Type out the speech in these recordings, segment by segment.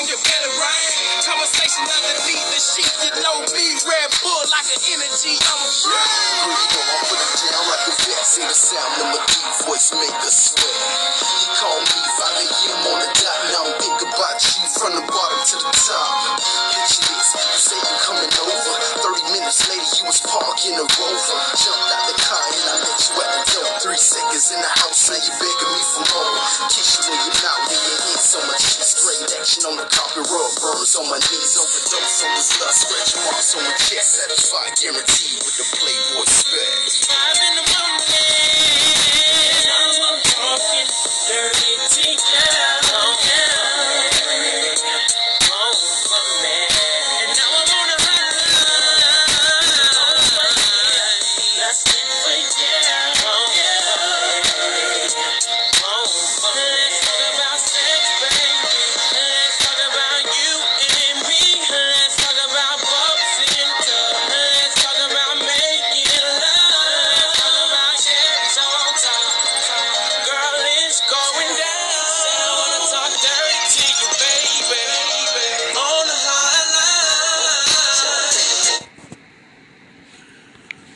on your belly, right? Conversation underneath the sheet, you know me, Red Bull like an energy, I'm a Here you go, I put it down like a vet. See the sound of my deep voice make her sweat. He called me 5 a.m. on the dot. Now I'm thinking about you from the bottom to the top. Picture this, you say you coming over. 30 minutes later, you was parking a rover. Jumped out the car and I met you at the door. Three seconds in the house, now you begging me for more. Kiss you in your mouth, in your head, so much shit. On the carpet, rub burns on my knees. Overdose on this love, scratch marks on my chest. Satisfied, guaranteed with the Playboy spec. Five in the morning, I'm talking dirty tea,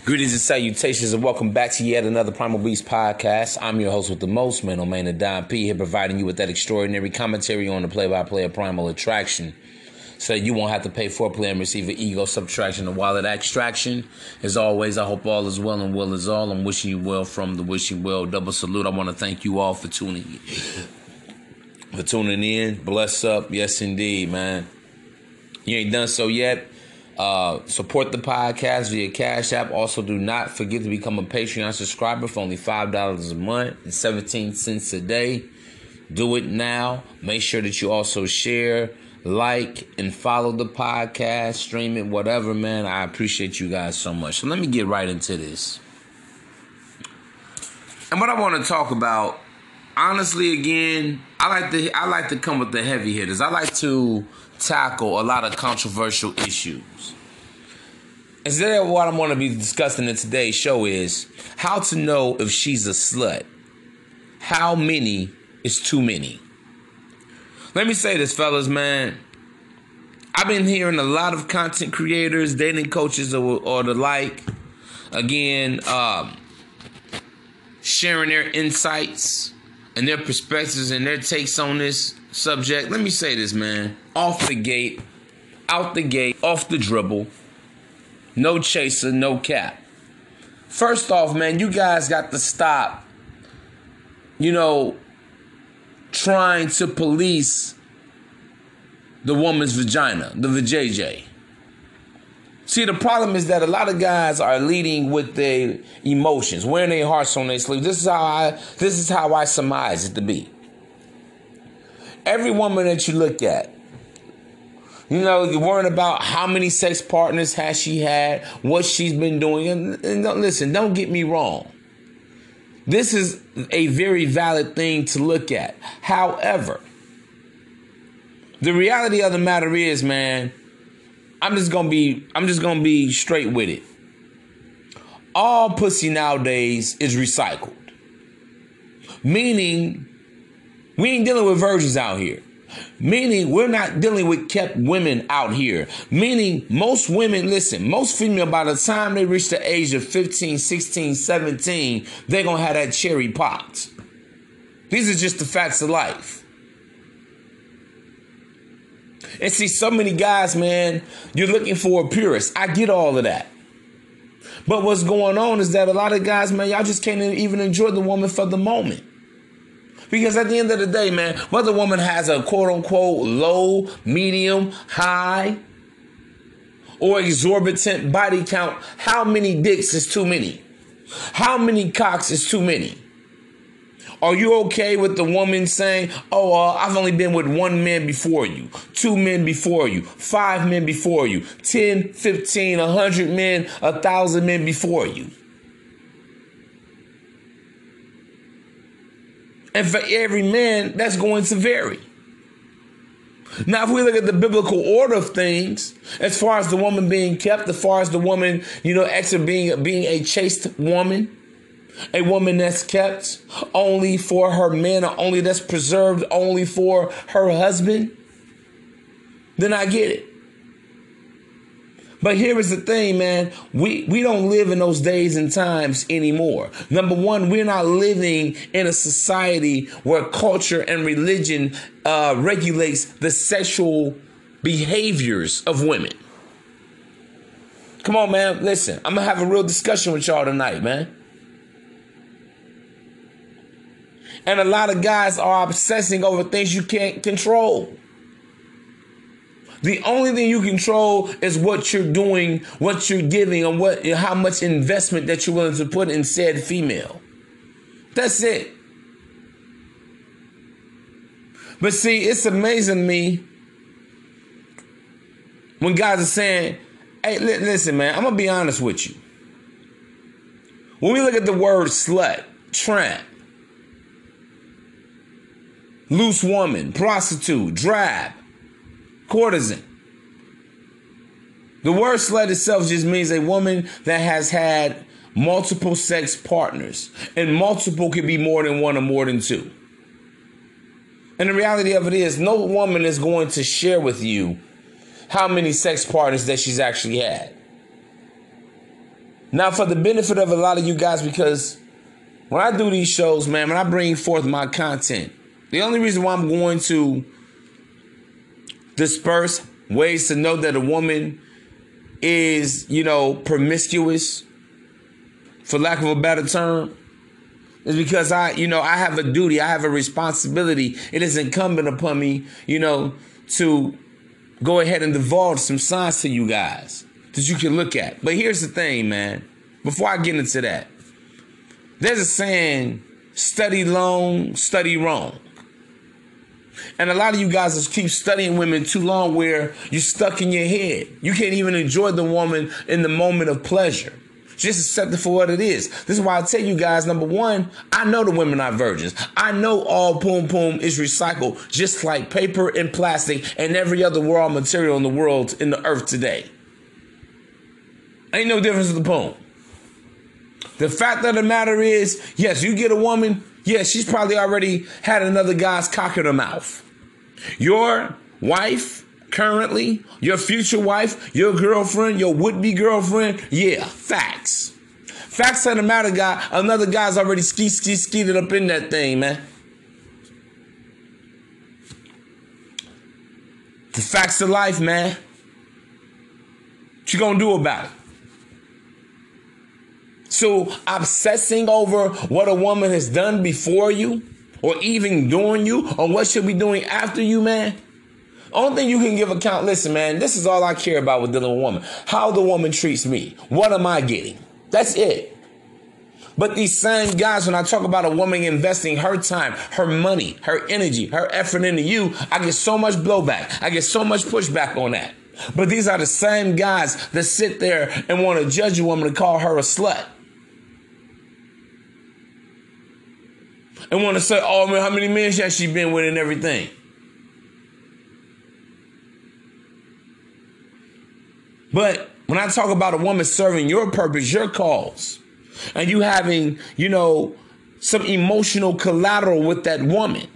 Greetings and salutations, and welcome back to yet another Primal Beast podcast. I'm your host with the most, man, oh, Omena Don P, here providing you with that extraordinary commentary on the play-by-play of Primal Attraction, so you won't have to pay foreplay and receive an ego subtraction and wallet extraction. As always, I hope all is well and well is all. I'm wishing you well from the wishing well. Double salute. I want to thank you all for tuning in. for tuning in. Bless up, yes indeed, man. You ain't done so yet. Uh, support the podcast via Cash App. Also, do not forget to become a Patreon subscriber for only five dollars a month and seventeen cents a day. Do it now. Make sure that you also share, like, and follow the podcast, stream it, whatever, man. I appreciate you guys so much. So let me get right into this. And what I want to talk about, honestly, again, I like to I like to come with the heavy hitters. I like to tackle a lot of controversial issues. Instead of what I'm going to be discussing in today's show is how to know if she's a slut. How many is too many? Let me say this, fellas, man. I've been hearing a lot of content creators, dating coaches, or, or the like, again, um, sharing their insights and their perspectives and their takes on this subject. Let me say this, man. Off the gate, out the gate, off the dribble. No chaser, no cap. First off, man, you guys got to stop, you know, trying to police the woman's vagina, the vajayjay. See, the problem is that a lot of guys are leading with their emotions, wearing their hearts on their sleeve. This is how I this is how I surmise it to be. Every woman that you look at, you know, you're worrying about how many sex partners has she had, what she's been doing. And, and don't, listen, don't get me wrong. This is a very valid thing to look at. However, the reality of the matter is, man, I'm just gonna be I'm just gonna be straight with it. All pussy nowadays is recycled. Meaning We ain't dealing with virgins out here. Meaning we're not dealing with kept women out here. Meaning most women, listen, most female by the time they reach the age of 15, 16, 17, they're to have that cherry popped. These are just the facts of life. And see, so many guys, man, you're looking for a purist. I get all of that. But what's going on is that a lot of guys, man, y'all just can't even enjoy the woman for the moment. Because at the end of the day, man, whether a woman has a quote unquote low, medium, high, or exorbitant body count, how many dicks is too many? How many cocks is too many? Are you okay with the woman saying, Oh, uh, I've only been with one man before you, two men before you, five men before you, 10, 15, 100 men, a thousand men before you? And for every man, that's going to vary. Now, if we look at the biblical order of things, as far as the woman being kept, as far as the woman, you know, extra being being a chaste woman, a woman that's kept only for her man, or only that's preserved only for her husband, then I get it. But here is the thing, man. We we don't live in those days and times anymore. Number one, we're not living in a society where culture and religion uh, regulates the sexual behaviors of women. Come on, man. Listen, I'm gonna have a real discussion with y'all tonight, man. And a lot of guys are obsessing over things you can't control. The only thing you control is what you're doing, what you're giving, and what how much investment that you're willing to put in said female. That's it. But see, it's amazing me when guys are saying, hey, li- listen, man, I'm gonna be honest with you. When we look at the word slut, tramp, loose woman, prostitute, drab, courtesan. The word slut itself just means a woman that has had multiple sex partners, and multiple could be more than one or more than two. And the reality of it is, no woman is going to share with you how many sex partners that she's actually had. Now, for the benefit of a lot of you guys, because when I do these shows, man, when I bring forth my content, the only reason why I'm going to disperse ways to know that a woman is, you know, promiscuous, for lack of a better term, is because I, you know, I have a duty, I have a responsibility. It is incumbent upon me, you know, to go ahead and divulge some signs to you guys that you can look at. But here's the thing, man. Before I get into that, there's a saying, study long, study wrong. And a lot of you guys just keep studying women too long where you're stuck in your head. You can't even enjoy the woman in the moment of pleasure. Just accept it for what it is. This is why I tell you guys, number one, I know the women are virgins. I know all poom poom is recycled, just like paper and plastic and every other raw material in the world in the earth today. Ain't no difference with the poem. The fact of the matter is, yes, you get a woman, yes, she's probably already had another guy's cock in her mouth. Your wife, currently, your future wife, your girlfriend, your would be girlfriend, yeah, facts. Facts of the matter, guy, another guy's already ski, ski, skied up in that thing, man. The facts of life, man. What you gonna do about it? So obsessing over what a woman has done before you, or even doing you, or what she'll be doing after you, man. Only thing you can give account, listen, man, this is all I care about with dealing with a woman. How the woman treats me. What am I getting? That's it. But these same guys, when I talk about a woman investing her time, her money, her energy, her effort into you, I get so much blowback. I get so much pushback on that. But these are the same guys that sit there and want to judge a woman and call her a slut. And want to say, oh man, how many men has she been with and everything? But when I talk about a woman serving your purpose, your cause, and you having, you know, some emotional collateral with that woman,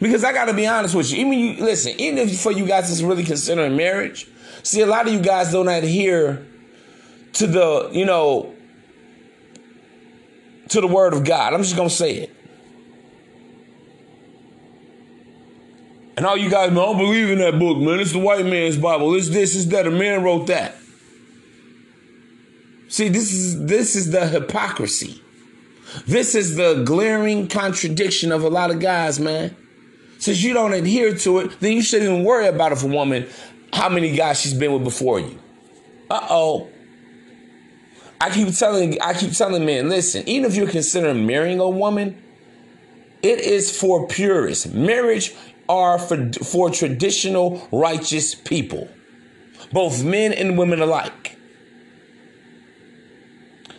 Because I gotta be honest with you. Even you listen, even if for you guys that's really considering marriage, see a lot of you guys don't adhere to the, you know, to the word of God. I'm just gonna say it. And all you guys, man, I don't believe in that book, man. It's the white man's Bible. It's this, it's that. A man wrote that. See, this is this is the hypocrisy. This is the glaring contradiction of a lot of guys, man. Since you don't adhere to it, then you shouldn't even worry about if a woman, how many guys she's been with before you. Uh oh. I keep telling I keep telling men, listen, even if you're considering marrying a woman, it is for purists. Marriage are for, for traditional righteous people, both men and women alike.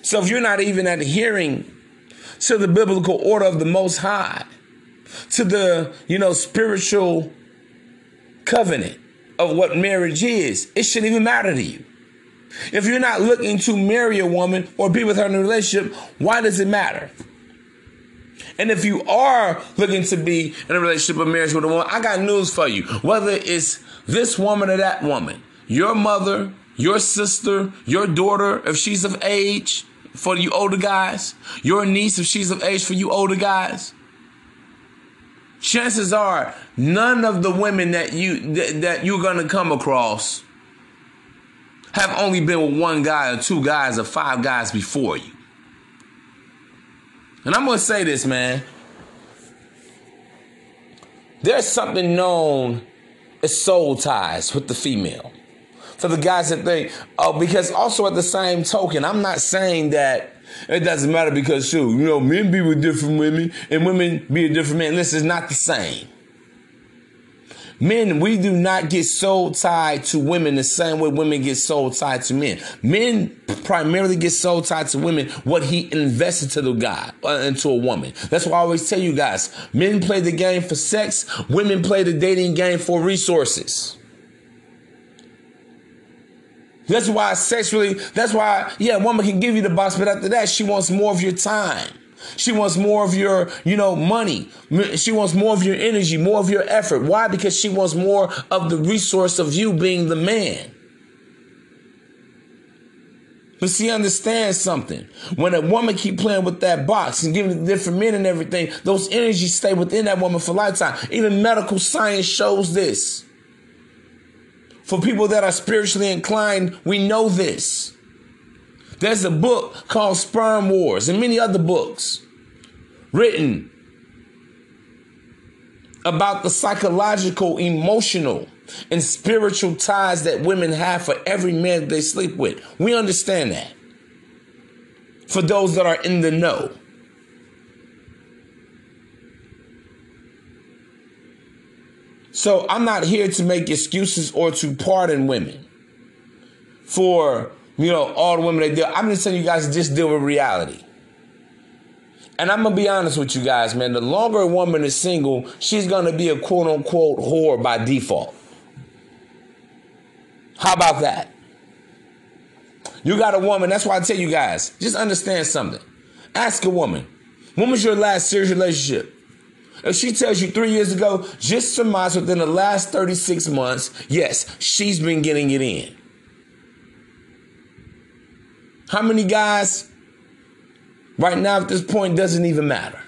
So if you're not even adhering to the biblical order of the Most High, to the, you know, spiritual covenant of what marriage is, it shouldn't even matter to you. If you're not looking to marry a woman or be with her in a relationship, why does it matter? And if you are looking to be in a relationship or marriage with a woman, I got news for you. Whether it's this woman or that woman, your mother, your sister, your daughter, if she's of age for you older guys, your niece, if she's of age for you older guys, chances are none of the women that you that, that you're gonna come across have only been with one guy or two guys or five guys before you. And I'm gonna say this, man. There's something known as soul ties with the female. For the guys that think, oh, because also at the same token, I'm not saying that it doesn't matter because, shoot, you know, men be with different women and women be with different men. This is not the same. Men, we do not get soul tied to women the same way women get soul tied to men. Men primarily get soul tied to women what he invested to the guy, uh, into a woman. That's why I always tell you guys, men play the game for sex, women play the dating game for resources. That's why sexually, that's why, yeah, a woman can give you the box, but after that, she wants more of your time. She wants more of your, you know, money. She wants more of your energy, more of your effort. Why? Because she wants more of the resource of you being the man. But see, understand something. When a woman keep playing with that box and giving it to different men and everything, those energies stay within that woman for lifetime. Even medical science shows this. For people that are spiritually inclined, we know this. There's a book called Sperm Wars and many other books written about the psychological, emotional, and spiritual ties that women have for every man they sleep with. We understand that. For those that are in the know. So I'm not here to make excuses or to pardon women for you know, all the women they deal. I'm just telling you guys just deal with reality. And I'm gonna be honest with you guys, man. The longer a woman is single, she's gonna be a quote unquote whore by default. How about that? You got a woman, that's why I tell you guys, just understand something. Ask a woman, when was your last serious relationship? If she tells you three years ago, just surmise within the last 36 months, yes, she's been getting it in. How many guys right now at this point doesn't even matter.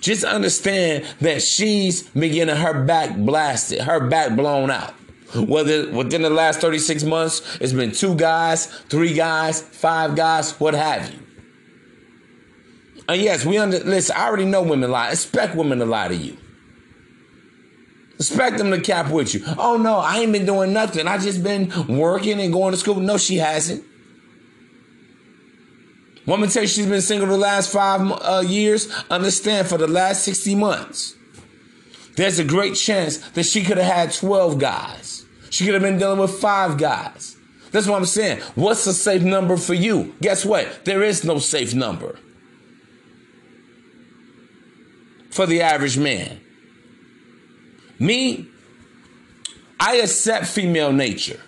Just understand that she's been getting her back blasted, her back blown out. Whether within the last 36 months, it's been two guys, three guys, five guys, what have you. And yes, we under listen, I already know women lie. Expect women to lie to you. Expect them to cap with you. Oh no, I ain't been doing nothing. I just been working and going to school. No, she hasn't. Woman says she's been single the last five uh, years. Understand for the last 60 months, there's a great chance that she could have had 12 guys. She could have been dealing with five guys. That's what I'm saying. What's a safe number for you? Guess what? There is no safe number for the average man. Me, I accept female nature.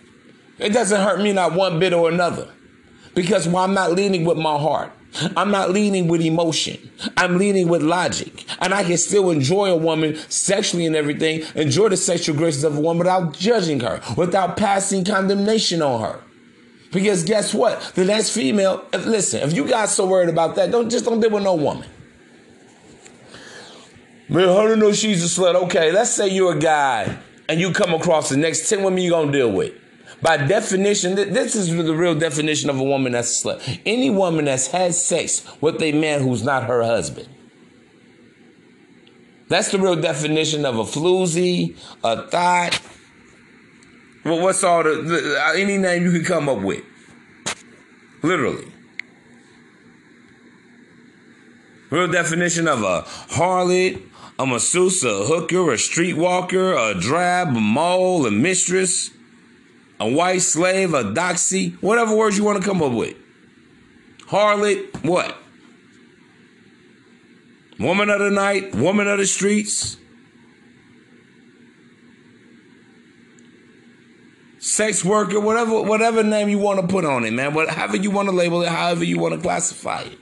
It doesn't hurt me not one bit or another because well, I'm not leading with my heart. I'm not leading with emotion. I'm leading with logic. And I can still enjoy a woman sexually and everything, enjoy the sexual graces of a woman without judging her, without passing condemnation on her. Because guess what? The next female, if- listen, if you guys so worried about that, don't just don't deal with no woman. Man, how do know she's a slut? Okay, let's say you're a guy and you come across the next 10 women you're gonna deal with. By definition, th- this is the real definition of a woman that's a slut. Any woman that's had sex with a man who's not her husband. That's the real definition of a floozy, a thot. Well, what's all the, the uh, any name you can come up with? Literally. Real definition of a harlot, a masseuse, a hooker, a streetwalker, a drab, a mole, a mistress, a white slave, a doxy, whatever words you want to come up with. Harlot, what? Woman of the night, woman of the streets. Sex worker, whatever, whatever name you want to put on it, man. Whatever you want to label it, however you want to classify it.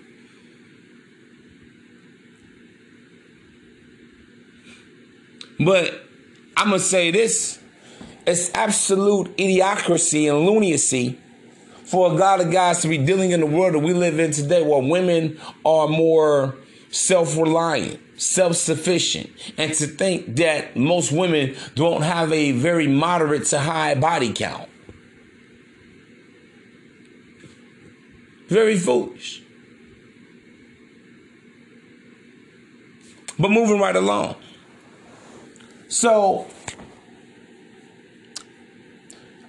But I'm gonna say this: it's absolute idiocracy and lunacy for a lot of guys to be dealing in the world that we live in today, where women are more self-reliant, self-sufficient, and to think that most women don't have a very moderate to high body count. Very foolish. But moving right along. So,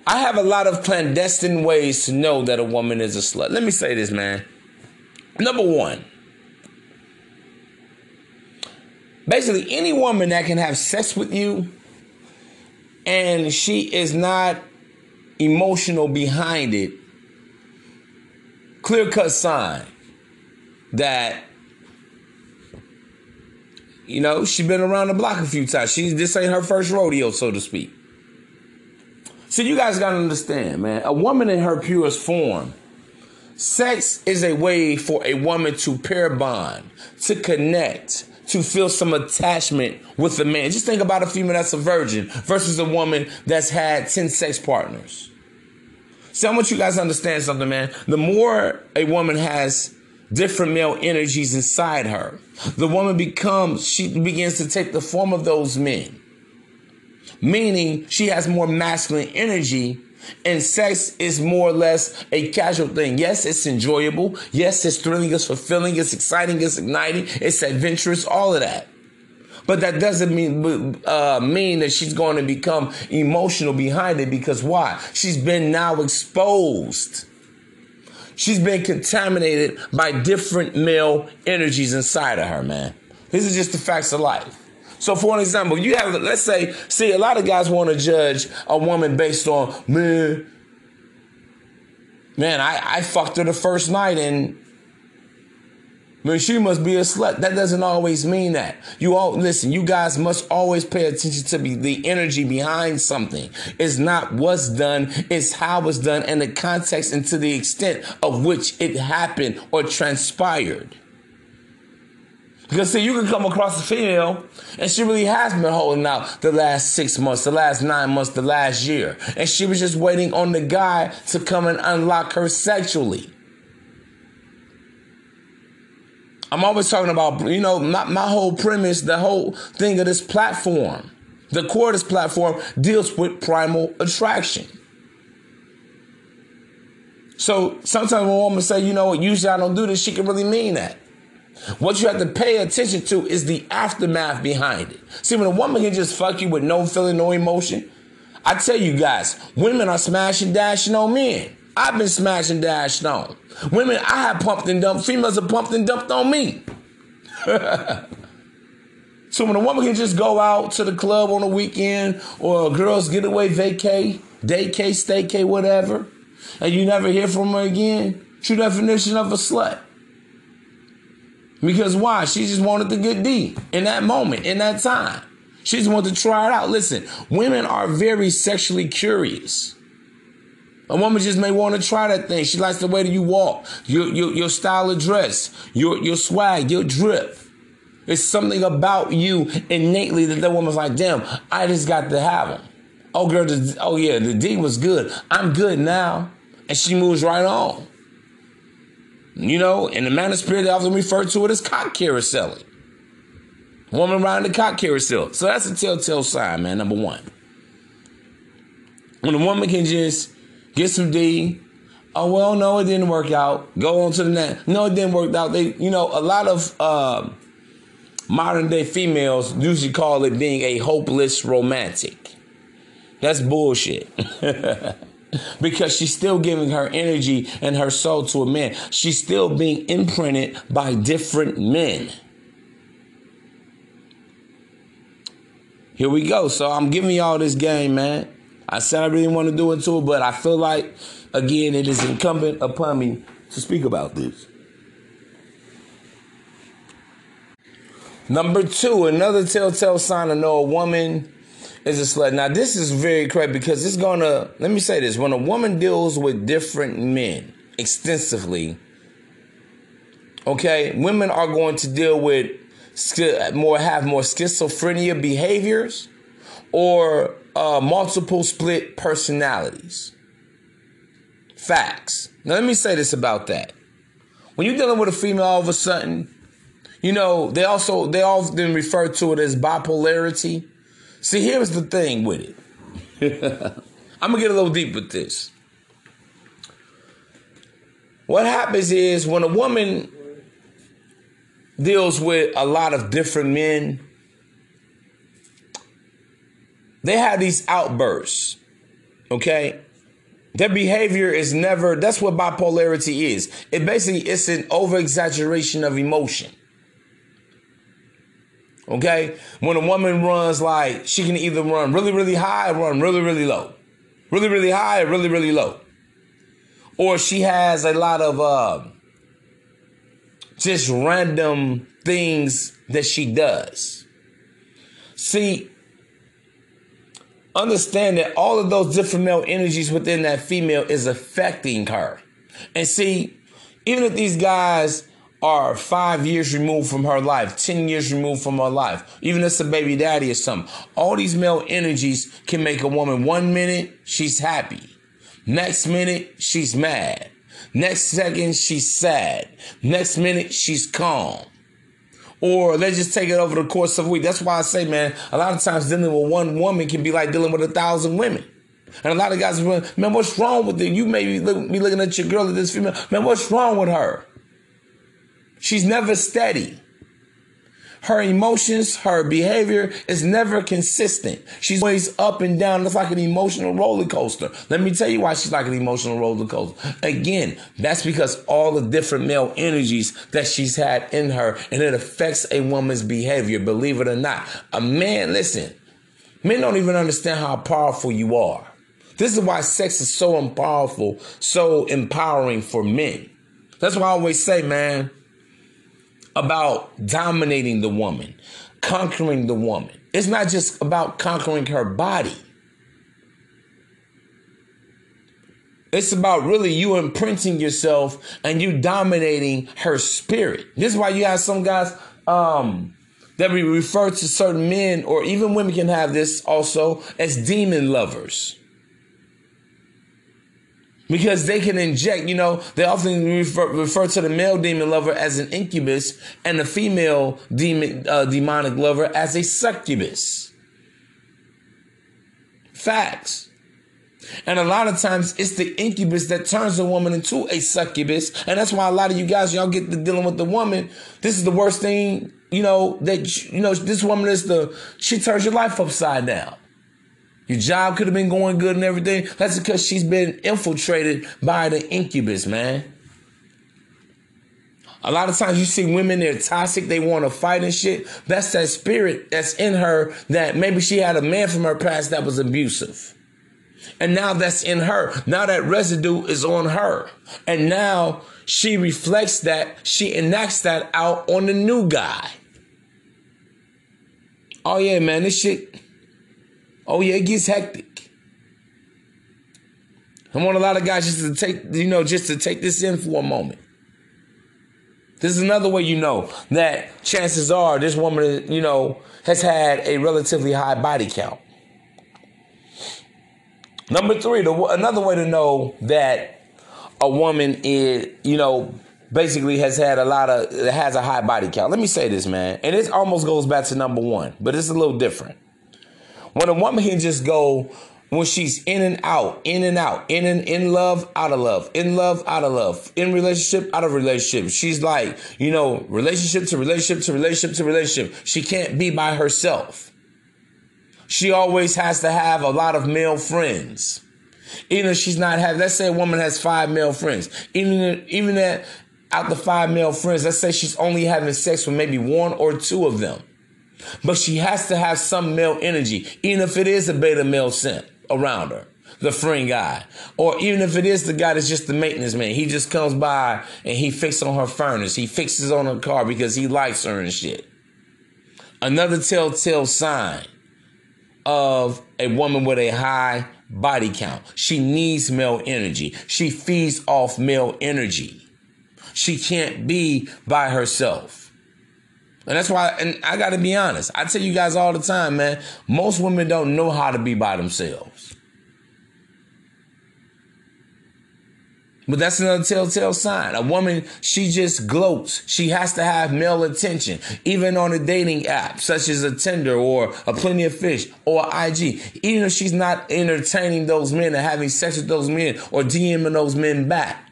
I have a lot of clandestine ways to know that a woman is a slut. Let me say this, man. Number one, basically, any woman that can have sex with you and she is not emotional behind it, clear cut sign that you know, she's been around the block a few times. She this ain't her first rodeo, so to speak. So you guys gotta understand, man. A woman in her purest form, sex is a way for a woman to pair bond, to connect, to feel some attachment with a man. Just think about a female that's a virgin versus a woman that's had 10 sex partners. So I want you guys to understand something, man. The more a woman has different male energies inside her. The woman becomes, she begins to take the form of those men. Meaning she has more masculine energy and sex is more or less a casual thing. Yes, it's enjoyable. Yes, it's thrilling, it's fulfilling, it's exciting, it's igniting, it's adventurous, all of that. But that doesn't mean uh, mean that she's going to become emotional behind it because why? She's been now exposed She's been contaminated by different male energies inside of her, man. This is just the facts of life. So, for an example, you have, let's say, see, a lot of guys want to judge a woman based on, man, man, I, I fucked her the first night and Man, she must be a slut. That doesn't always mean that. You all listen. You guys must always pay attention to be, the energy behind something. It's not what's done; it's how it's done, and the context and to the extent of which it happened or transpired. Because see, you can come across a female and she really has been holding out the last six months, the last nine months, the last year. And she was just waiting on the guy to come and unlock her sexually. I'm always talking about, you know, my, my whole premise, the whole thing of this platform, the core platform deals with primal attraction. So sometimes when a woman say, you know what, usually I don't do this, she can really mean that. What you have to pay attention to is the aftermath behind it. See, when a woman can just fuck you with no feeling, no emotion, I tell you guys, women are smashing, dashing on men. I've been smashing, dashed on. Women I have pumped and dumped, females have pumped and dumped on me. so when a woman can just go out to the club on a weekend or a girl's getaway vacay, daycay, staycay, whatever, and you never hear from her again, true definition of a slut. Because why? She just wanted the good D in that moment, in that time. She just wanted to try it out. Listen, women are very sexually curious. A woman just may want to try that thing. She likes the way that you walk, your, your, your style of dress, your, your swag, your drip. It's something about you innately that that woman's like, damn, I just got to have him. Oh, girl, the, oh yeah, the D was good. I'm good now. And she moves right on. You know, in the manosphere, they often refer to it as cock carouseling. Woman riding the cock carousel. So that's a telltale sign, man, number one. When a woman can just get some D, oh well, no, it didn't work out. Go on to the next. No, it didn't work out. They, you know, a lot of uh, modern day females usually call it being a hopeless romantic. That's bullshit. because she's still giving her energy and her soul to a man. She's still being imprinted by different men. Here we go. So I'm giving y'all this game, man. I said I really want to do it, but I feel like, again, it is incumbent upon me to speak about this. Number two, another telltale sign to know a woman is a slut. Now, this is very correct because it's gonna, let me say this when a woman deals with different men extensively, okay, women are going to deal with more, have more schizophrenia behaviors or uh, multiple split personalities. Facts. Now, let me say this about that. When you're dealing with a female all of a sudden, you know, they also, they often refer to it as bipolarity See, here's the thing with it. I'm gonna get a little deep with this. What happens is when a woman deals with a lot of different men, they have these outbursts. Okay? Their behavior is never that's what bipolarity is. It basically it's an over exaggeration of emotion. Okay? When a woman runs like she can either run really, really high or run really, really low. Really, really high or really, really low. Or she has a lot of uh, just random things that she does. See, understand that all of those different male energies within that female is affecting her. And see, even if these guys are five years removed from her life, 10 years removed from her life, even if it's a baby daddy or something. All these male energies can make a woman one minute, she's happy. Next minute, she's mad. Next second, she's sad. Next minute, she's calm. Or let's just take it over the course of a week. That's why I say, man, a lot of times dealing with one woman can be like dealing with a thousand women. And a lot of guys, man, what's wrong with it? You may be looking at your girl at this female. Man, what's wrong with her? She's never steady. Her emotions, her behavior is never consistent. She's always up and down. It's like an emotional roller coaster. Let me tell you why she's like an emotional roller coaster. Again, that's because all the different male energies that she's had in her, and it affects a woman's behavior, believe it or not. A man, listen, men don't even understand how powerful you are. This is why sex is so powerful, so empowering for men. That's why I always say, man, about dominating the woman, conquering the woman. It's not just about conquering her body. It's about really you imprinting yourself and you dominating her spirit. This is why you have some guys um, that we refer to certain men or even women can have this also as demon lovers because they can inject, you know, they often refer, refer, to the male demon lover as an incubus and the female demon, uh, demonic lover as a succubus. Facts. And a lot of times it's the incubus that turns a woman into a succubus. And that's why a lot of you guys, y'all get to dealing with the woman. This is the worst thing, you know, that, you know, this woman is the, she turns your life upside down. Your job could have been going good and everything. That's because she's been infiltrated by the incubus, man. A lot of times you see women, they're toxic, they want to fight and shit. That's that spirit that's in her that maybe she had a man from her past that was abusive. And now that's in her. Now that residue is on her. And now she reflects that, she enacts that out on the new guy. Oh yeah, man, this shit Oh, yeah, it gets hectic. I want a lot of guys just to take, you know, just to take this in for a moment. This is another way you know that chances are this woman, you know, has had a relatively high body count. Number three, the, another way to know that a woman is, you know, basically has had a lot of, has a high body count. Let me say this, man. And it almost goes back to number one, but it's a little different. When a woman can just go when she's in and out, in and out, in and in love, out of love, in love, out of love, in relationship, out of relationship. She's like, you know, relationship to relationship to relationship to relationship. She can't be by herself. She always has to have a lot of male friends. Even if she's not having, let's say a woman has five male friends. Even even that out the five male friends, let's say she's only having sex with maybe one or two of them. But she has to have some male energy, even if it is a beta male scent around her, the friend guy. Or even if it is the guy that's just the maintenance man, he just comes by and he fixes on her furnace, he fixes on her car because he likes her and shit. Another telltale sign of a woman with a high body count. She needs male energy. She feeds off male energy. She can't be by herself. And that's why, and I got to be honest. I tell you guys all the time, man. Most women don't know how to be by themselves. But that's another telltale sign. A woman, she just gloats. She has to have male attention, even on a dating app, such as a Tinder or a Plenty of Fish or IG. Even if she's not entertaining those men and having sex with those men or DMing those men back.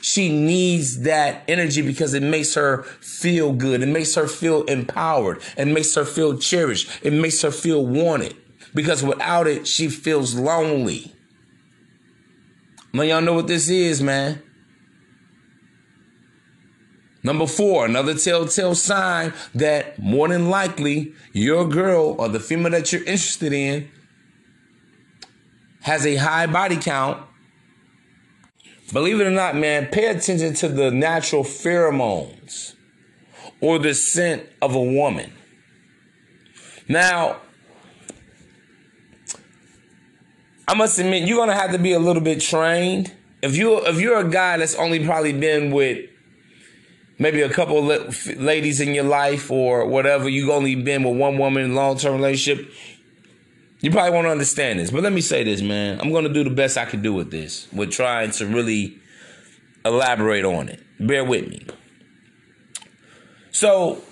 She needs that energy because it makes her feel good. It makes her feel empowered. It makes her feel cherished. It makes her feel wanted. Because without it, she feels lonely. Man, y'all know what this is, man. Number four, another telltale sign that more than likely your girl or the female that you're interested in has a high body count Believe it or not, man, pay attention to the natural pheromones or the scent of a woman. Now, I must admit, you're gonna have to be a little bit trained. If you if you're a guy that's only probably been with maybe a couple ladies in your life or whatever, you've only been with one woman in long term relationship, you probably won't understand this, but let me say this, man. I'm to do the best I can do with this, with trying to really elaborate on it. Bear with me. So,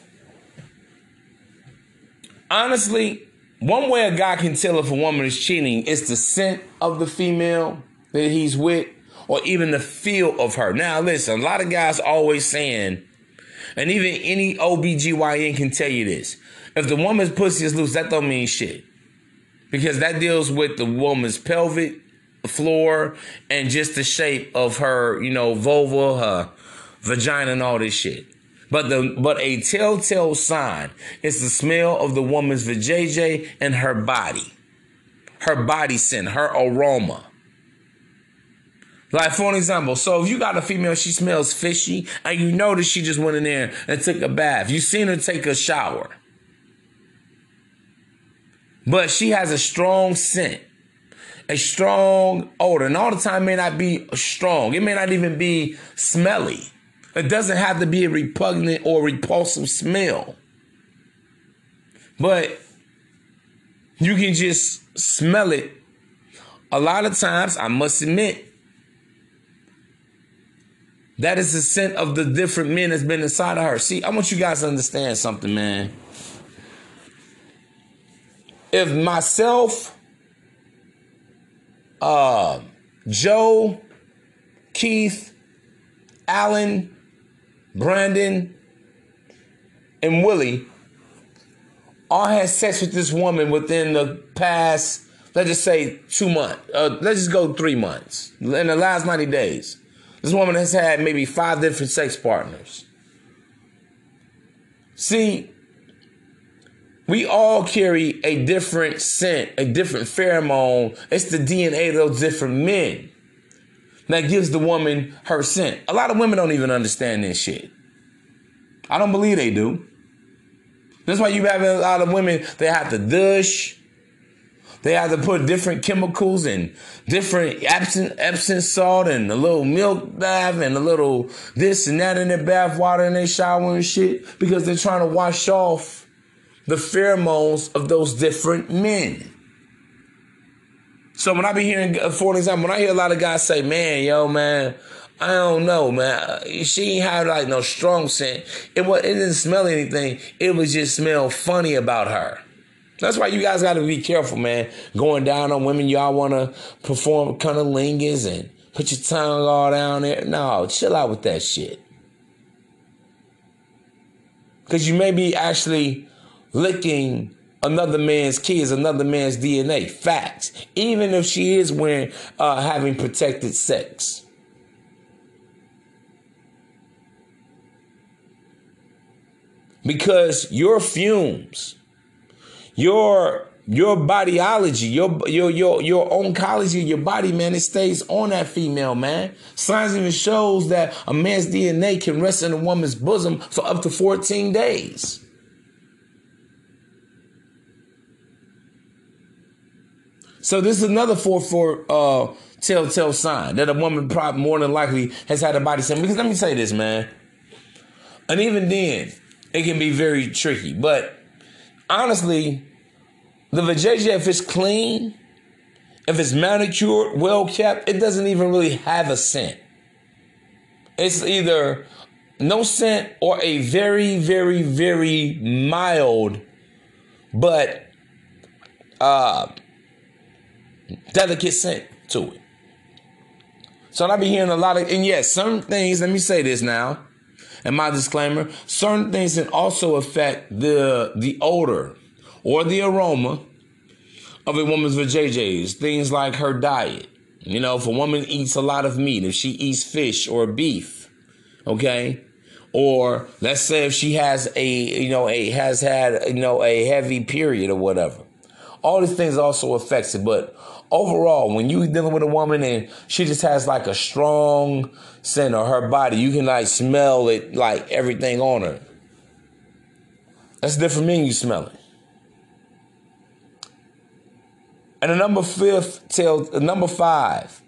honestly, one way a guy can tell if a woman is cheating is the scent of the female that he's with or even the feel of her. Now, listen, a lot of guys always saying, and even any OBGYN can tell you this if the woman's pussy is loose, that don't mean shit because that deals with the woman's pelvic floor and just the shape of her, you know, vulva, her vagina, and all this shit. But the but a telltale sign is the smell of the woman's vajayjay and her body, her body scent, her aroma. Like for an example, so if you got a female, she smells fishy, and you notice she just went in there and took a bath. You seen her take a shower but she has a strong scent, a strong odor. And all the time may not be strong. It may not even be smelly. It doesn't have to be a repugnant or repulsive smell. But you can just smell it. A lot of times, I must admit, that is the scent of the different men that's been inside of her. See, I want you guys to understand something, man if myself, uh, Joe, Keith, Alan, Brandon, and Willie all had sex with this woman within the past, let's just say two months. Uh, let's just go three months. In the last 90 days. This woman has had maybe five different sex partners. See, we all carry a different scent, a different pheromone. It's the DNA of those different men that gives the woman her scent. A lot of women don't even understand this shit. I don't believe they do. That's why you have a lot of women, they have to dush. They have to put different chemicals and different Epsom, Epsom salt and a little milk bath and a little this and that in their bath water and they shower and shit because they're trying to wash off the pheromones of those different men. So when I be hearing, uh, for example, when I hear a lot of guys say, man, yo, man, I don't know, man. Uh, she ain't had like no strong scent. It was, it didn't smell anything. It was just smell funny about her. That's why you guys got to be careful, man. Going down on women, y'all want to perform cunnilingus and put your tongue all down there. No, chill out with that shit. Because you may be actually licking another man's kids, another man's DNA. Facts. Even if she is wearing, uh, having protected sex. Because your fumes your your bodyology, your your your your oncology your body, man, it stays on that female, man. Science even shows that a man's DNA can rest in a woman's bosom for up to 14 days. So this is another four four uh telltale sign that a woman probably more than likely has had a body scent. Because let me say this, man. And even then, it can be very tricky. But honestly, the vajayjay, if it's clean, if it's manicured, well kept, it doesn't even really have a scent. It's either no scent or a very, very, very mild, but uh, delicate scent to it. So I be hearing a lot of, and yes, some things. Let me say this now, and my disclaimer: certain things can also affect the the odor or the aroma of a woman's vajayjays. Things like her diet. You know, if a woman eats a lot of meat, if she eats fish or beef, okay, or let's say if she has a you know a has had you know a heavy period or whatever, all these things also affects it. But overall, when you dealing with a woman and she just has like a strong scent of her body, you can like smell it like everything on her. That's different mean you smell. And the number fifth tell uh, number five.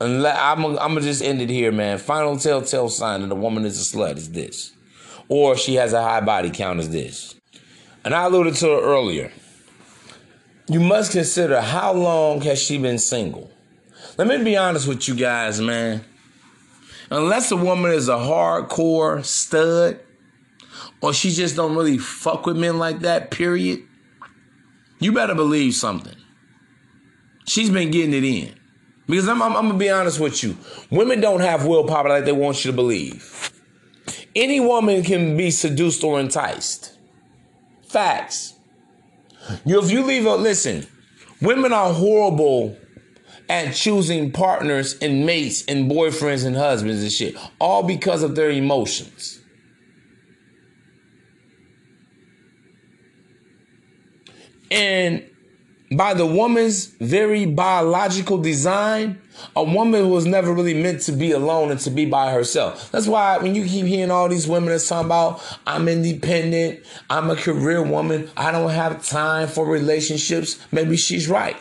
And I'm gonna just end it here, man. Final telltale sign that a woman is a slut is this, or she has a high body count is this. And I alluded to it earlier. You must consider how long has she been single. Let me be honest with you guys, man. Unless a woman is a hardcore stud, or she just don't really fuck with men like that, period you better believe something. She's been getting it in. Because I'm, I'm, I'm to be honest with you. Women don't have willpower like they want you to believe. Any woman can be seduced or enticed. Facts. You, if you leave a, listen, women are horrible at choosing partners and mates and boyfriends and husbands and shit, all because of their emotions. And by the woman's very biological design, a woman was never really meant to be alone and to be by herself. That's why when you keep hearing all these women that's talking about, I'm independent, I'm a career woman, I don't have time for relationships, maybe she's right.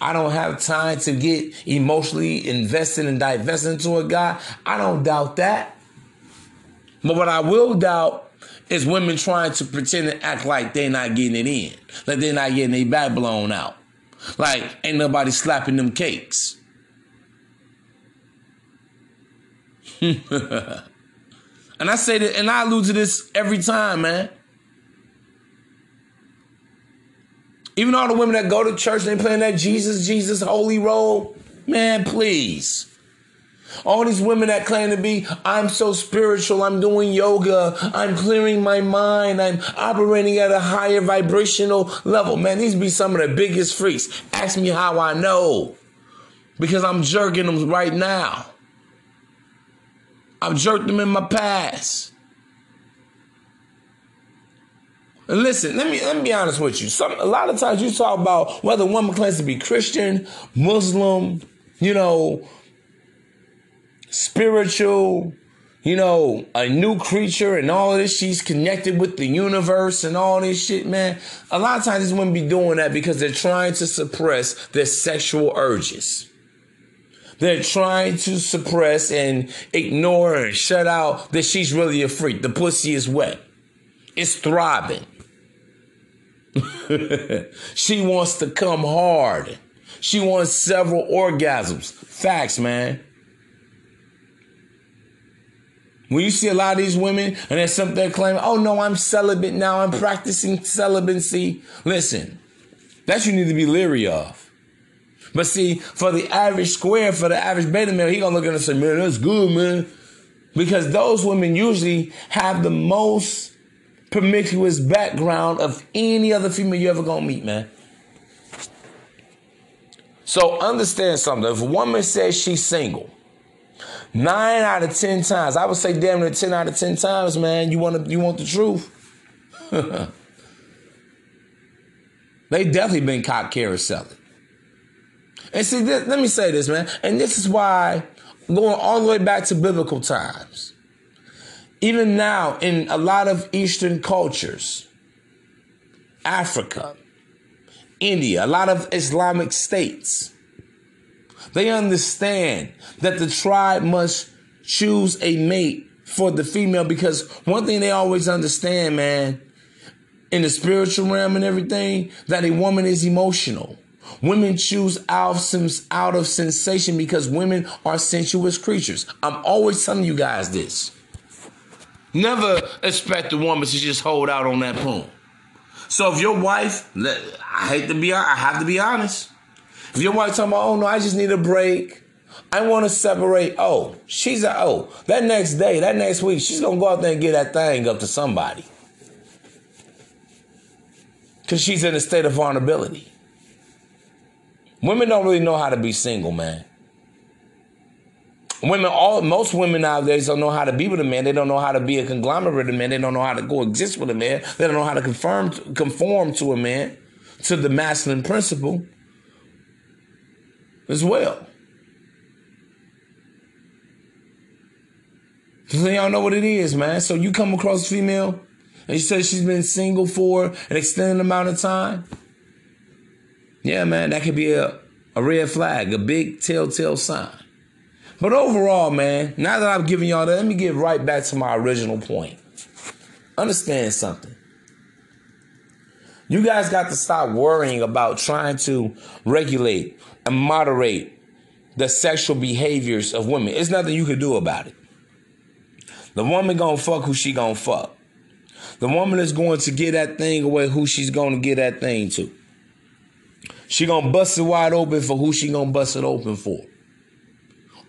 I don't have time to get emotionally invested and divested into a guy. I don't doubt that. But what I will doubt is women trying to pretend and act like they're not getting it in, like they're not getting their back blown out, like ain't nobody slapping them cakes. and I say that, and I allude to this every time, man. Even all the women that go to church and they playing that Jesus, Jesus, holy role, man, please. All these women that claim to be, I'm so spiritual, I'm doing yoga, I'm clearing my mind, I'm operating at a higher vibrational level. Man, these be some of the biggest freaks. Ask me how I know. Because I'm jerking them right now. I've jerked them in my past. And listen, let me let me be honest with you. Some a lot of times you talk about whether a woman claims to be Christian, Muslim, you know, spiritual, you know, a new creature and all of this. She's connected with the universe and all this shit, man. A lot of times these women be doing that because they're trying to suppress their sexual urges. They're trying to suppress and ignore and shut out that she's really a freak. The pussy is wet. It's throbbing. she wants to come hard. She wants several orgasms. Facts, man. When you see a lot of these women and there's something they're claiming, oh no, I'm celibate now, I'm practicing celibacy. Listen, that you need to be leery of. But see, for the average square, for the average beta male, he gonna look at it and say, man, that's good, man. Because those women usually have the most promiscuous background of any other female you ever gonna meet, man. So understand something. If a woman says she's single, nine out of ten times, I would say damn near ten out of ten times, man, you want to, you want the truth. they definitely been caught carouseling. And see, let me say this, man, and this is why going all the way back to biblical times, even now in a lot of Eastern cultures, Africa, India, a lot of Islamic states, they understand that the tribe must choose a mate for the female because one thing they always understand, man, in the spiritual realm and everything, that a woman is emotional. Women choose out of, sensation because women are sensuous creatures. I'm always telling you guys this. Never expect a woman to just hold out on that poem. So if your wife, I hate to be, I have to be honest. If your wife talking about, oh no, I just need a break. I want to separate. Oh, she's a oh. That next day, that next week, she's gonna go out there and get that thing up to somebody. Cause she's in a state of vulnerability. Women don't really know how to be single, man. Women, all most women nowadays don't know how to be with a man. They don't know how to be a conglomerate of men. They don't know how to coexist with a man. They don't know how to conform conform to a man, to the masculine principle as well. So y'all know what it is, man. So you come across a female and she says she's been single for an extended amount of time. Yeah, man, that could be a, a red flag, a big telltale sign. But overall, man, now that I've given y'all that, let me get right back to my original point. Understand something. You guys got to stop worrying about trying to regulate and moderate the sexual behaviors of women. It's nothing you can do about it. The woman gonna fuck who she gonna fuck. The woman is going to get that thing away who she's gonna get that thing to. She gonna bust it wide open for who she gonna bust it open for.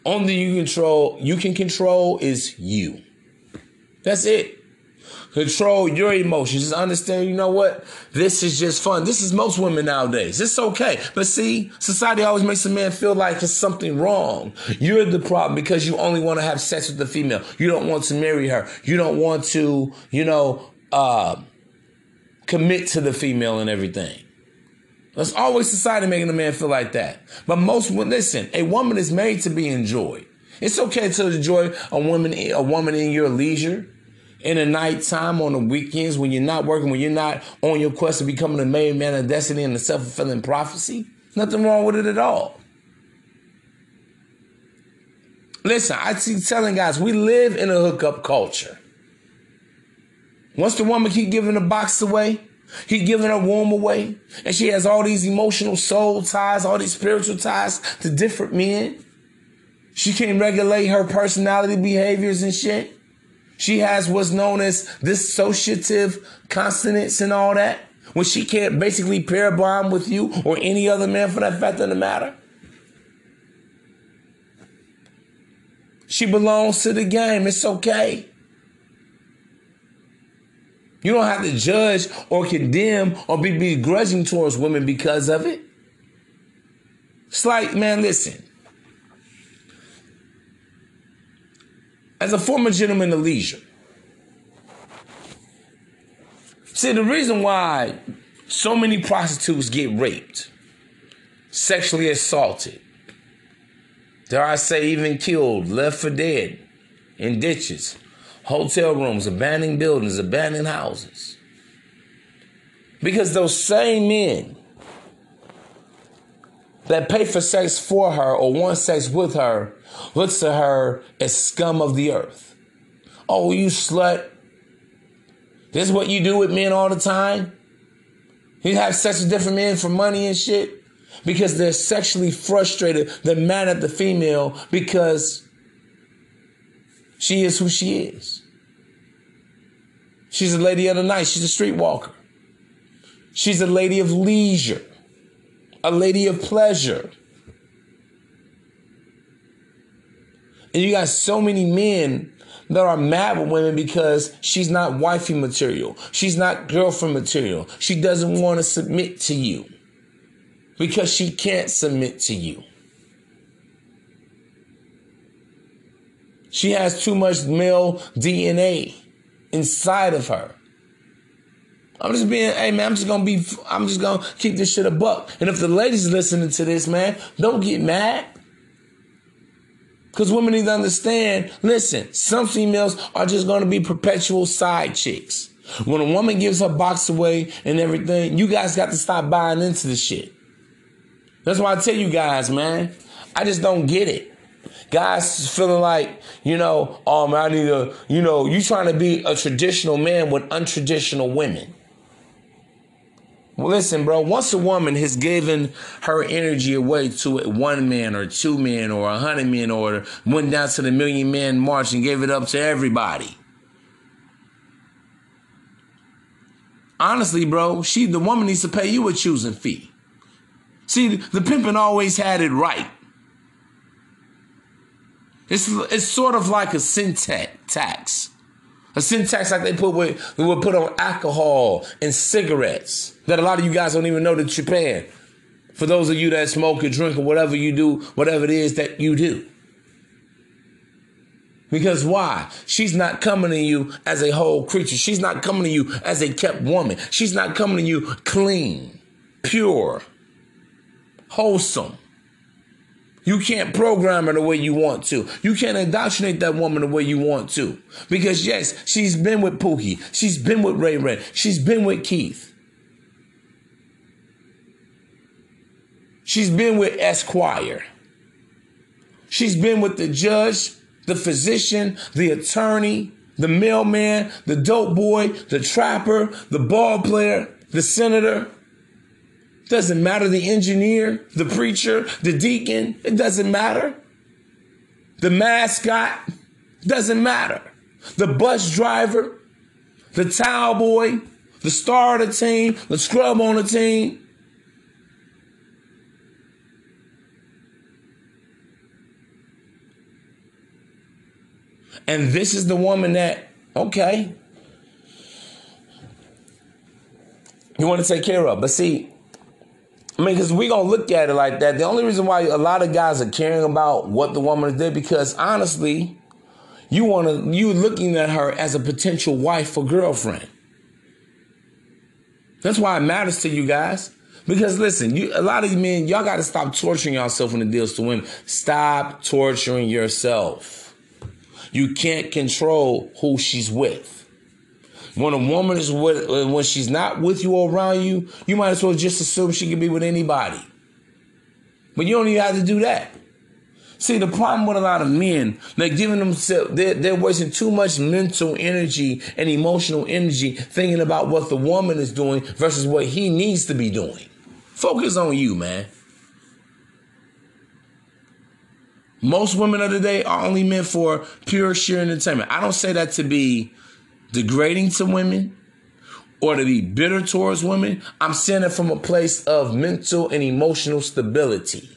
Only you control you can control is you. That's it. Control your emotions. Just understand, you know what? This is just fun. This is most women nowadays. It's okay. But see, society always makes a man feel like there's something wrong. You're the problem because you only want to have sex with the female. You don't want to marry her. You don't want to, you know, uh, commit to the female and everything. There's always society making a man feel like that. But most listen, a woman is made to be enjoyed. It's okay to enjoy a woman, a woman in your leisure, in the nighttime, on the weekends, when you're not working, when you're not on your quest to becoming a made man of destiny and a self-fulfilling prophecy. Nothing wrong with it at all. Listen, I keep telling guys, we live in a hookup culture. Once the woman keep giving the box away, He's giving her womb away. And she has all these emotional soul ties, all these spiritual ties to different men. She can't regulate her personality behaviors and shit. She has what's known as dissociative consonants and all that. When she can't basically pair bond with you or any other man for that fact of the matter. She belongs to the game. It's okay. You don't have to judge or condemn or be begrudging towards women because of it. It's like, man, listen. As a former gentleman of leisure, see, the reason why so many prostitutes get raped, sexually assaulted, dare I say, even killed, left for dead, in ditches, hotel rooms, abandoned buildings, abandoned houses. Because those same men that pay for sex for her or want sex with her looks to her as scum of the earth. Oh, you slut. This is what you do with men all the time. You have sex with different men for money and shit because they're sexually frustrated. They're mad at the female because she is who she is. She's a lady of the night. She's a streetwalker. She's a lady of leisure, a lady of pleasure. And you got so many men that are mad with women because she's not wifey material. She's not girlfriend material. She doesn't want to submit to you because she can't submit to you. She has too much male DNA inside of her. I'm just being, hey man, I'm just gonna be, I'm just gonna keep this shit a buck. And if the ladies listening to this, man, don't get mad. Because women need to understand, listen, some females are just gonna be perpetual side chicks. When a woman gives her box away and everything, you guys got to stop buying into the shit. That's why I tell you guys, man, I just don't get it. Guys feeling like, you know, oh man, I need to, you know, you trying to be a traditional man with untraditional women. Well, listen, bro, once a woman has given her energy away to one man or two men or a hundred men or went down to the million man march and gave it up to everybody. Honestly, bro, she the woman needs to pay you a choosing fee. See, the pimping always had it right. It's it's sort of like a syntax tax. A sin tax like they put with would put on alcohol and cigarettes that a lot of you guys don't even know that you're paying. For those of you that smoke or drink or whatever you do, whatever it is that you do. Because why? She's not coming to you as a whole creature. She's not coming to you as a kept woman. She's not coming to you clean, pure, wholesome. You can't program her the way you want to. You can't indoctrinate that woman the way you want to. Because yes, she's been with Pookie. She's been with Ray Ray. She's been with Keith. She's been with Esquire. She's been with the judge, the physician, the attorney, the mailman, the dope boy, the trapper, the ball player, the senator. Doesn't matter the engineer, the preacher, the deacon. It doesn't matter. The mascot. Doesn't matter. The bus driver, the towel boy, the star of the team, the scrub on the team. And this is the woman that, okay, you want to take care of. But see, I mean, because we're going to look at it like that. The only reason why a lot of guys are caring about what the woman did, because honestly, you want to, you looking at her as a potential wife or girlfriend. That's why it matters to you guys. Because listen, you a lot of men, y'all got to stop torturing yourself when it deals to women. Stop torturing yourself. You can't control who she's with. When a woman is with, when she's not with you or around you, you might as well just assume she can be with anybody. But you don't even have to do that. See, the problem with a lot of men, they're giving themselves, they're, they're wasting too much mental energy and emotional energy thinking about what the woman is doing versus what he needs to be doing. Focus on you, man. Most women of the day are only meant for pure, sheer entertainment. I don't say that to be degrading to women or to be bitter towards women. I'm saying it from a place of mental and emotional stability.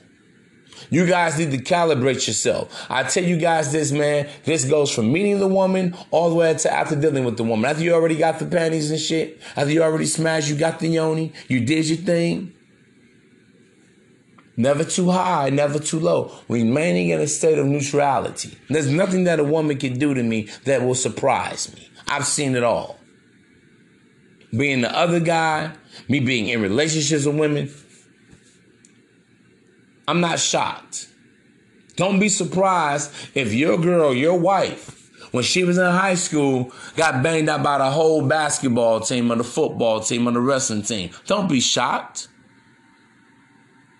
You guys need to calibrate yourself. I tell you guys this, man. This goes from meeting the woman all the way to after dealing with the woman. After you already got the panties and shit, after you already smashed, you got the yoni, you did your thing. Never too high, never too low. Remaining in a state of neutrality. There's nothing that a woman can do to me that will surprise me. I've seen it all. Being the other guy, me being in relationships with women, I'm not shocked. Don't be surprised if your girl, your wife, when she was in high school, got banged out by the whole basketball team or the football team or the wrestling team. Don't be shocked.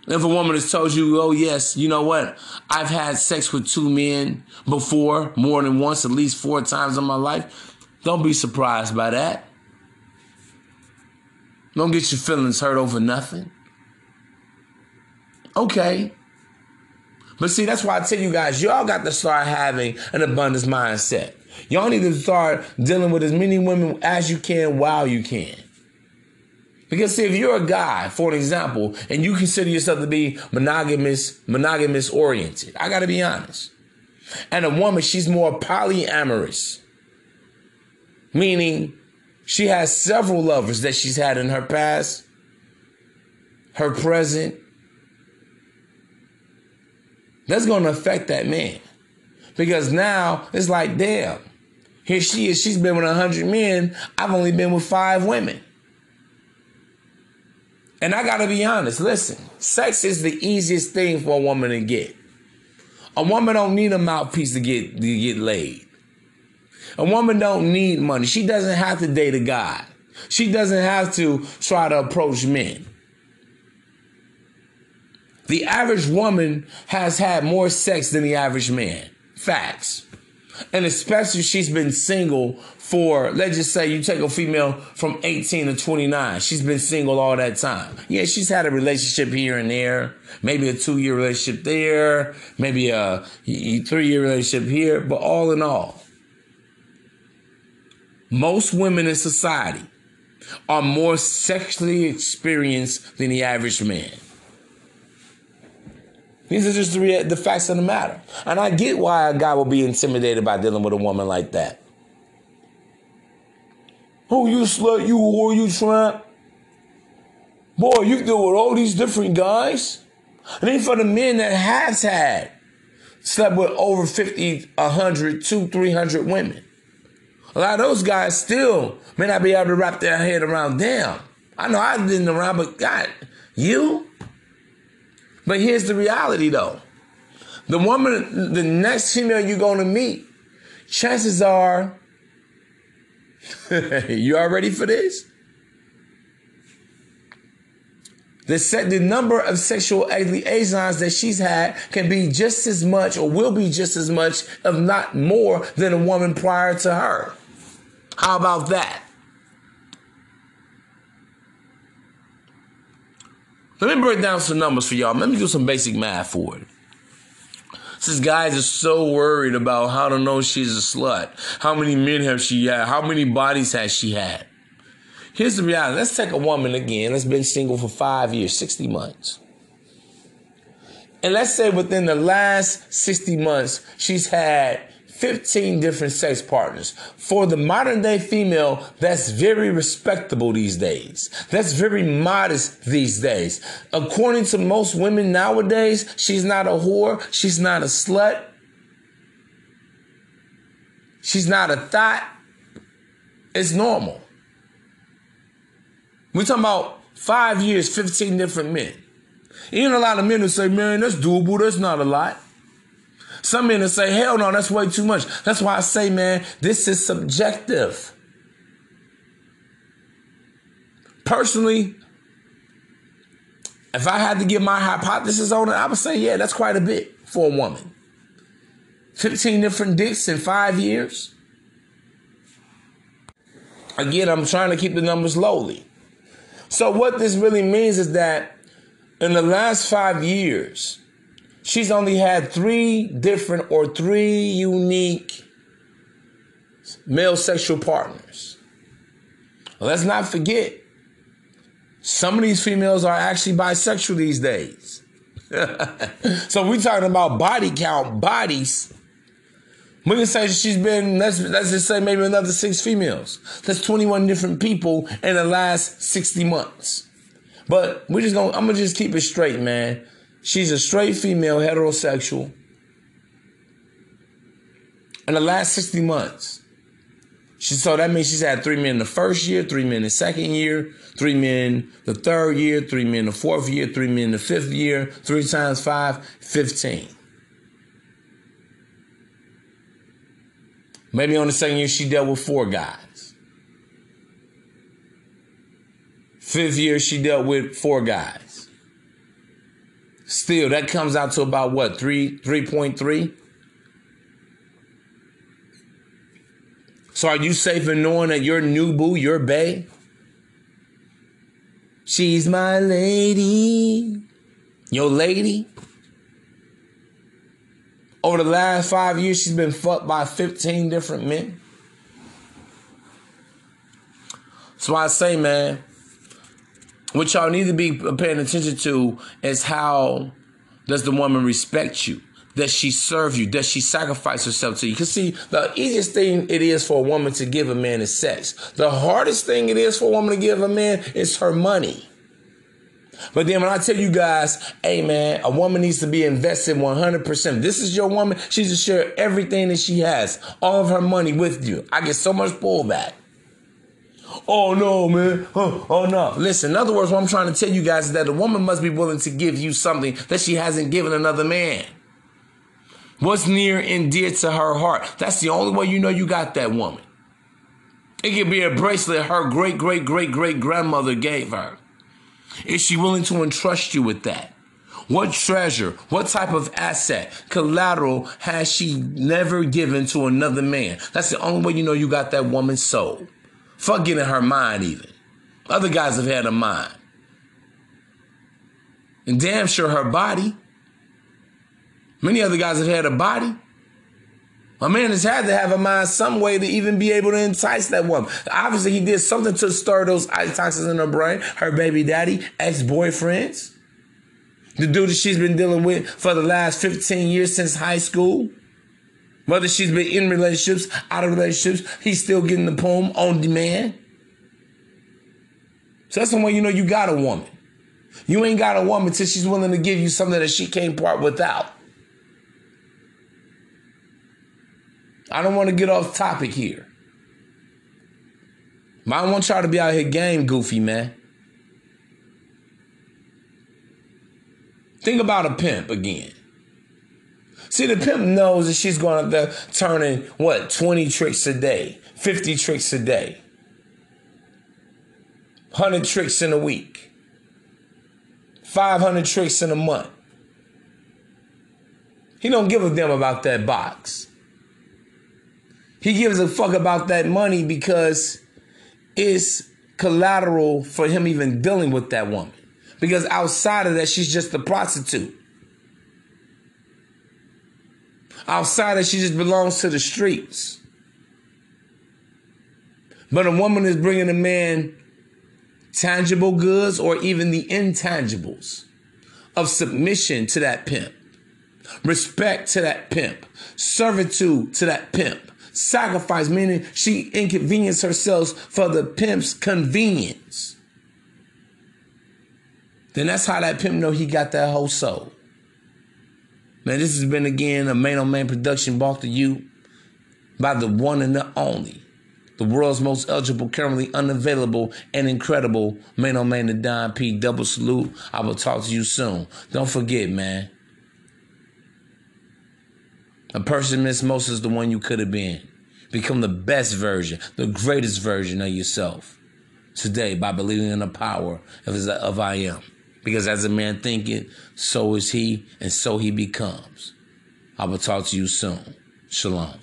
If a woman has told you, oh, yes, you know what? I've had sex with two men before, more than once, at least four times in my life, don't be surprised by that. Don't get your feelings hurt over nothing. Okay. But see, that's why I tell you guys, y'all got to start having an abundance mindset. Y'all need to start dealing with as many women as you can while you can. Because see, if you're a guy, for an example, and you consider yourself to be monogamous, monogamous oriented, I gotta be honest. And a woman, she's more polyamorous. Meaning she has several lovers that she's had in her past, her present. That's gonna affect that man. Because now it's like, damn, here she is, she's been with a hundred men, I've only been with five women. And I gotta be honest, listen, sex is the easiest thing for a woman to get. A woman don't need a mouthpiece to get to get laid. A woman don't need money. She doesn't have to date a guy. She doesn't have to try to approach men. The average woman has had more sex than the average man. Facts. And especially she's been single for, let's just say you take a female from 18 to 29. She's been single all that time. Yeah, she's had a relationship here and there, maybe a two year relationship there, maybe a three year relationship here, but all in all, most women in society are more sexually experienced than the average man. These are just the, the facts of the matter. And I get why a guy will be intimidated by dealing with a woman like that. Oh, you slut, you whore, you tramp. Boy, you deal with all these different guys. And then for the men that has had, slept with over 50, 100, 200, 300 women. A lot of those guys still may not be able to wrap their head around, them. I know I didn't around, but God, you? But here's the reality though. The woman, the next female you're going to meet, chances are you are ready for this? The, set, the number of sexual liaisons that she's had can be just as much or will be just as much, if not more, than a woman prior to her. How about that? Let me break down some numbers for y'all. Let me do some basic math for it. Since guys are so worried about how to know she's a slut, how many men have she had, how many bodies has she had. Here's the reality. Let's take a woman again that's been single for five years, 60 months. And let's say within the last 60 months, she's had 15 different sex partners. For the modern day female, that's very respectable these days. That's very modest these days. According to most women nowadays, she's not a whore. She's not a slut. She's not a thot. It's normal. We're talking about five years, 15 different men. Even a lot of men who say, man, that's doable. That's not a lot. Some men will say, hell no, that's way too much. That's why I say, man, this is subjective. Personally, if I had to give my hypothesis on it, I would say, yeah, that's quite a bit for a woman. 15 different dicks in five years. Again, I'm trying to keep the numbers lowly. So, what this really means is that in the last five years, she's only had three different or three unique male sexual partners. Let's not forget, some of these females are actually bisexual these days. so we're talking about body count, bodies. We can say she's been, let's, let's just say maybe another six females. That's 21 different people in the last 60 months. But we're just gonna, I'm gonna just keep it straight, man. She's a straight female, heterosexual. In the last 60 months, she, so that means she's had three men the first year, three men the second year, three men the third year, three men the fourth year, three men the fifth year, three times five, 15. Maybe on the second year, she dealt with four guys. Fifth year, she dealt with four guys. Still, that comes out to about what, three, 3.3? So are you safe in knowing that your new boo, your bae? She's my lady. Your lady? Over the last five years, she's been fucked by 15 different men. So I say, man, what y'all need to be paying attention to is how does the woman respect you? Does she serve you? Does she sacrifice herself to you? Because see, the easiest thing it is for a woman to give a man is sex. The hardest thing it is for a woman to give a man is her money. But then when I tell you guys, hey man, a woman needs to be invested 100%. This is your woman. She should share everything that she has, all of her money with you. I get so much pullback. Oh no, man. Oh, oh no. Listen, in other words, what I'm trying to tell you guys is that a woman must be willing to give you something that she hasn't given another man. What's near and dear to her heart? That's the only way you know you got that woman. It could be a bracelet her great, great, great, great grandmother gave her. Is she willing to entrust you with that? What treasure, what type of asset, collateral has she never given to another man? That's the only way you know you got that woman's soul. Fuck getting her mind even. Other guys have had a mind. And damn sure her body. Many other guys have had a body. My man has had to have a mind some way to even be able to entice that woman. Obviously, he did something to stir those toxins in her brain. Her baby daddy, ex boyfriends, the dude that she's been dealing with for the last 15 years since high school. Whether she's been in relationships, out of relationships, he's still getting the poem on demand. So that's the way you know you got a woman. You ain't got a woman till she's willing to give you something that she can't part without. I don't want to get off topic here. But I want y'all to be out here game goofy, man. Think about a pimp again. See, the pimp knows that she's going to turning what, 20 tricks a day, 50 tricks a day, 100 tricks in a week, 500 tricks in a month. He don't give a damn about that box. He gives a fuck about that money because it's collateral for him even dealing with that woman. Because outside of that, she's just a prostitute. Outside of she just belongs to the streets. But a woman is bringing a man tangible goods or even the intangibles of submission to that pimp, respect to that pimp, servitude to that pimp, sacrifice, meaning she inconvenienced herself for the pimp's convenience. Then that's how that pimp know he got that whole soul. Man, this has been again a Maino Mane production brought to you by the one and the only, the world's most eligible, currently unavailable, and incredible Maino Mane the Don P. Double salute. I will talk to you soon. Don't forget, man. A person miss most is the one you could have been. Become the best version, the greatest version of yourself today by believing in the power of, of I am. Because as a man thinketh, so is he, and so he becomes. I will talk to you soon. Shalom.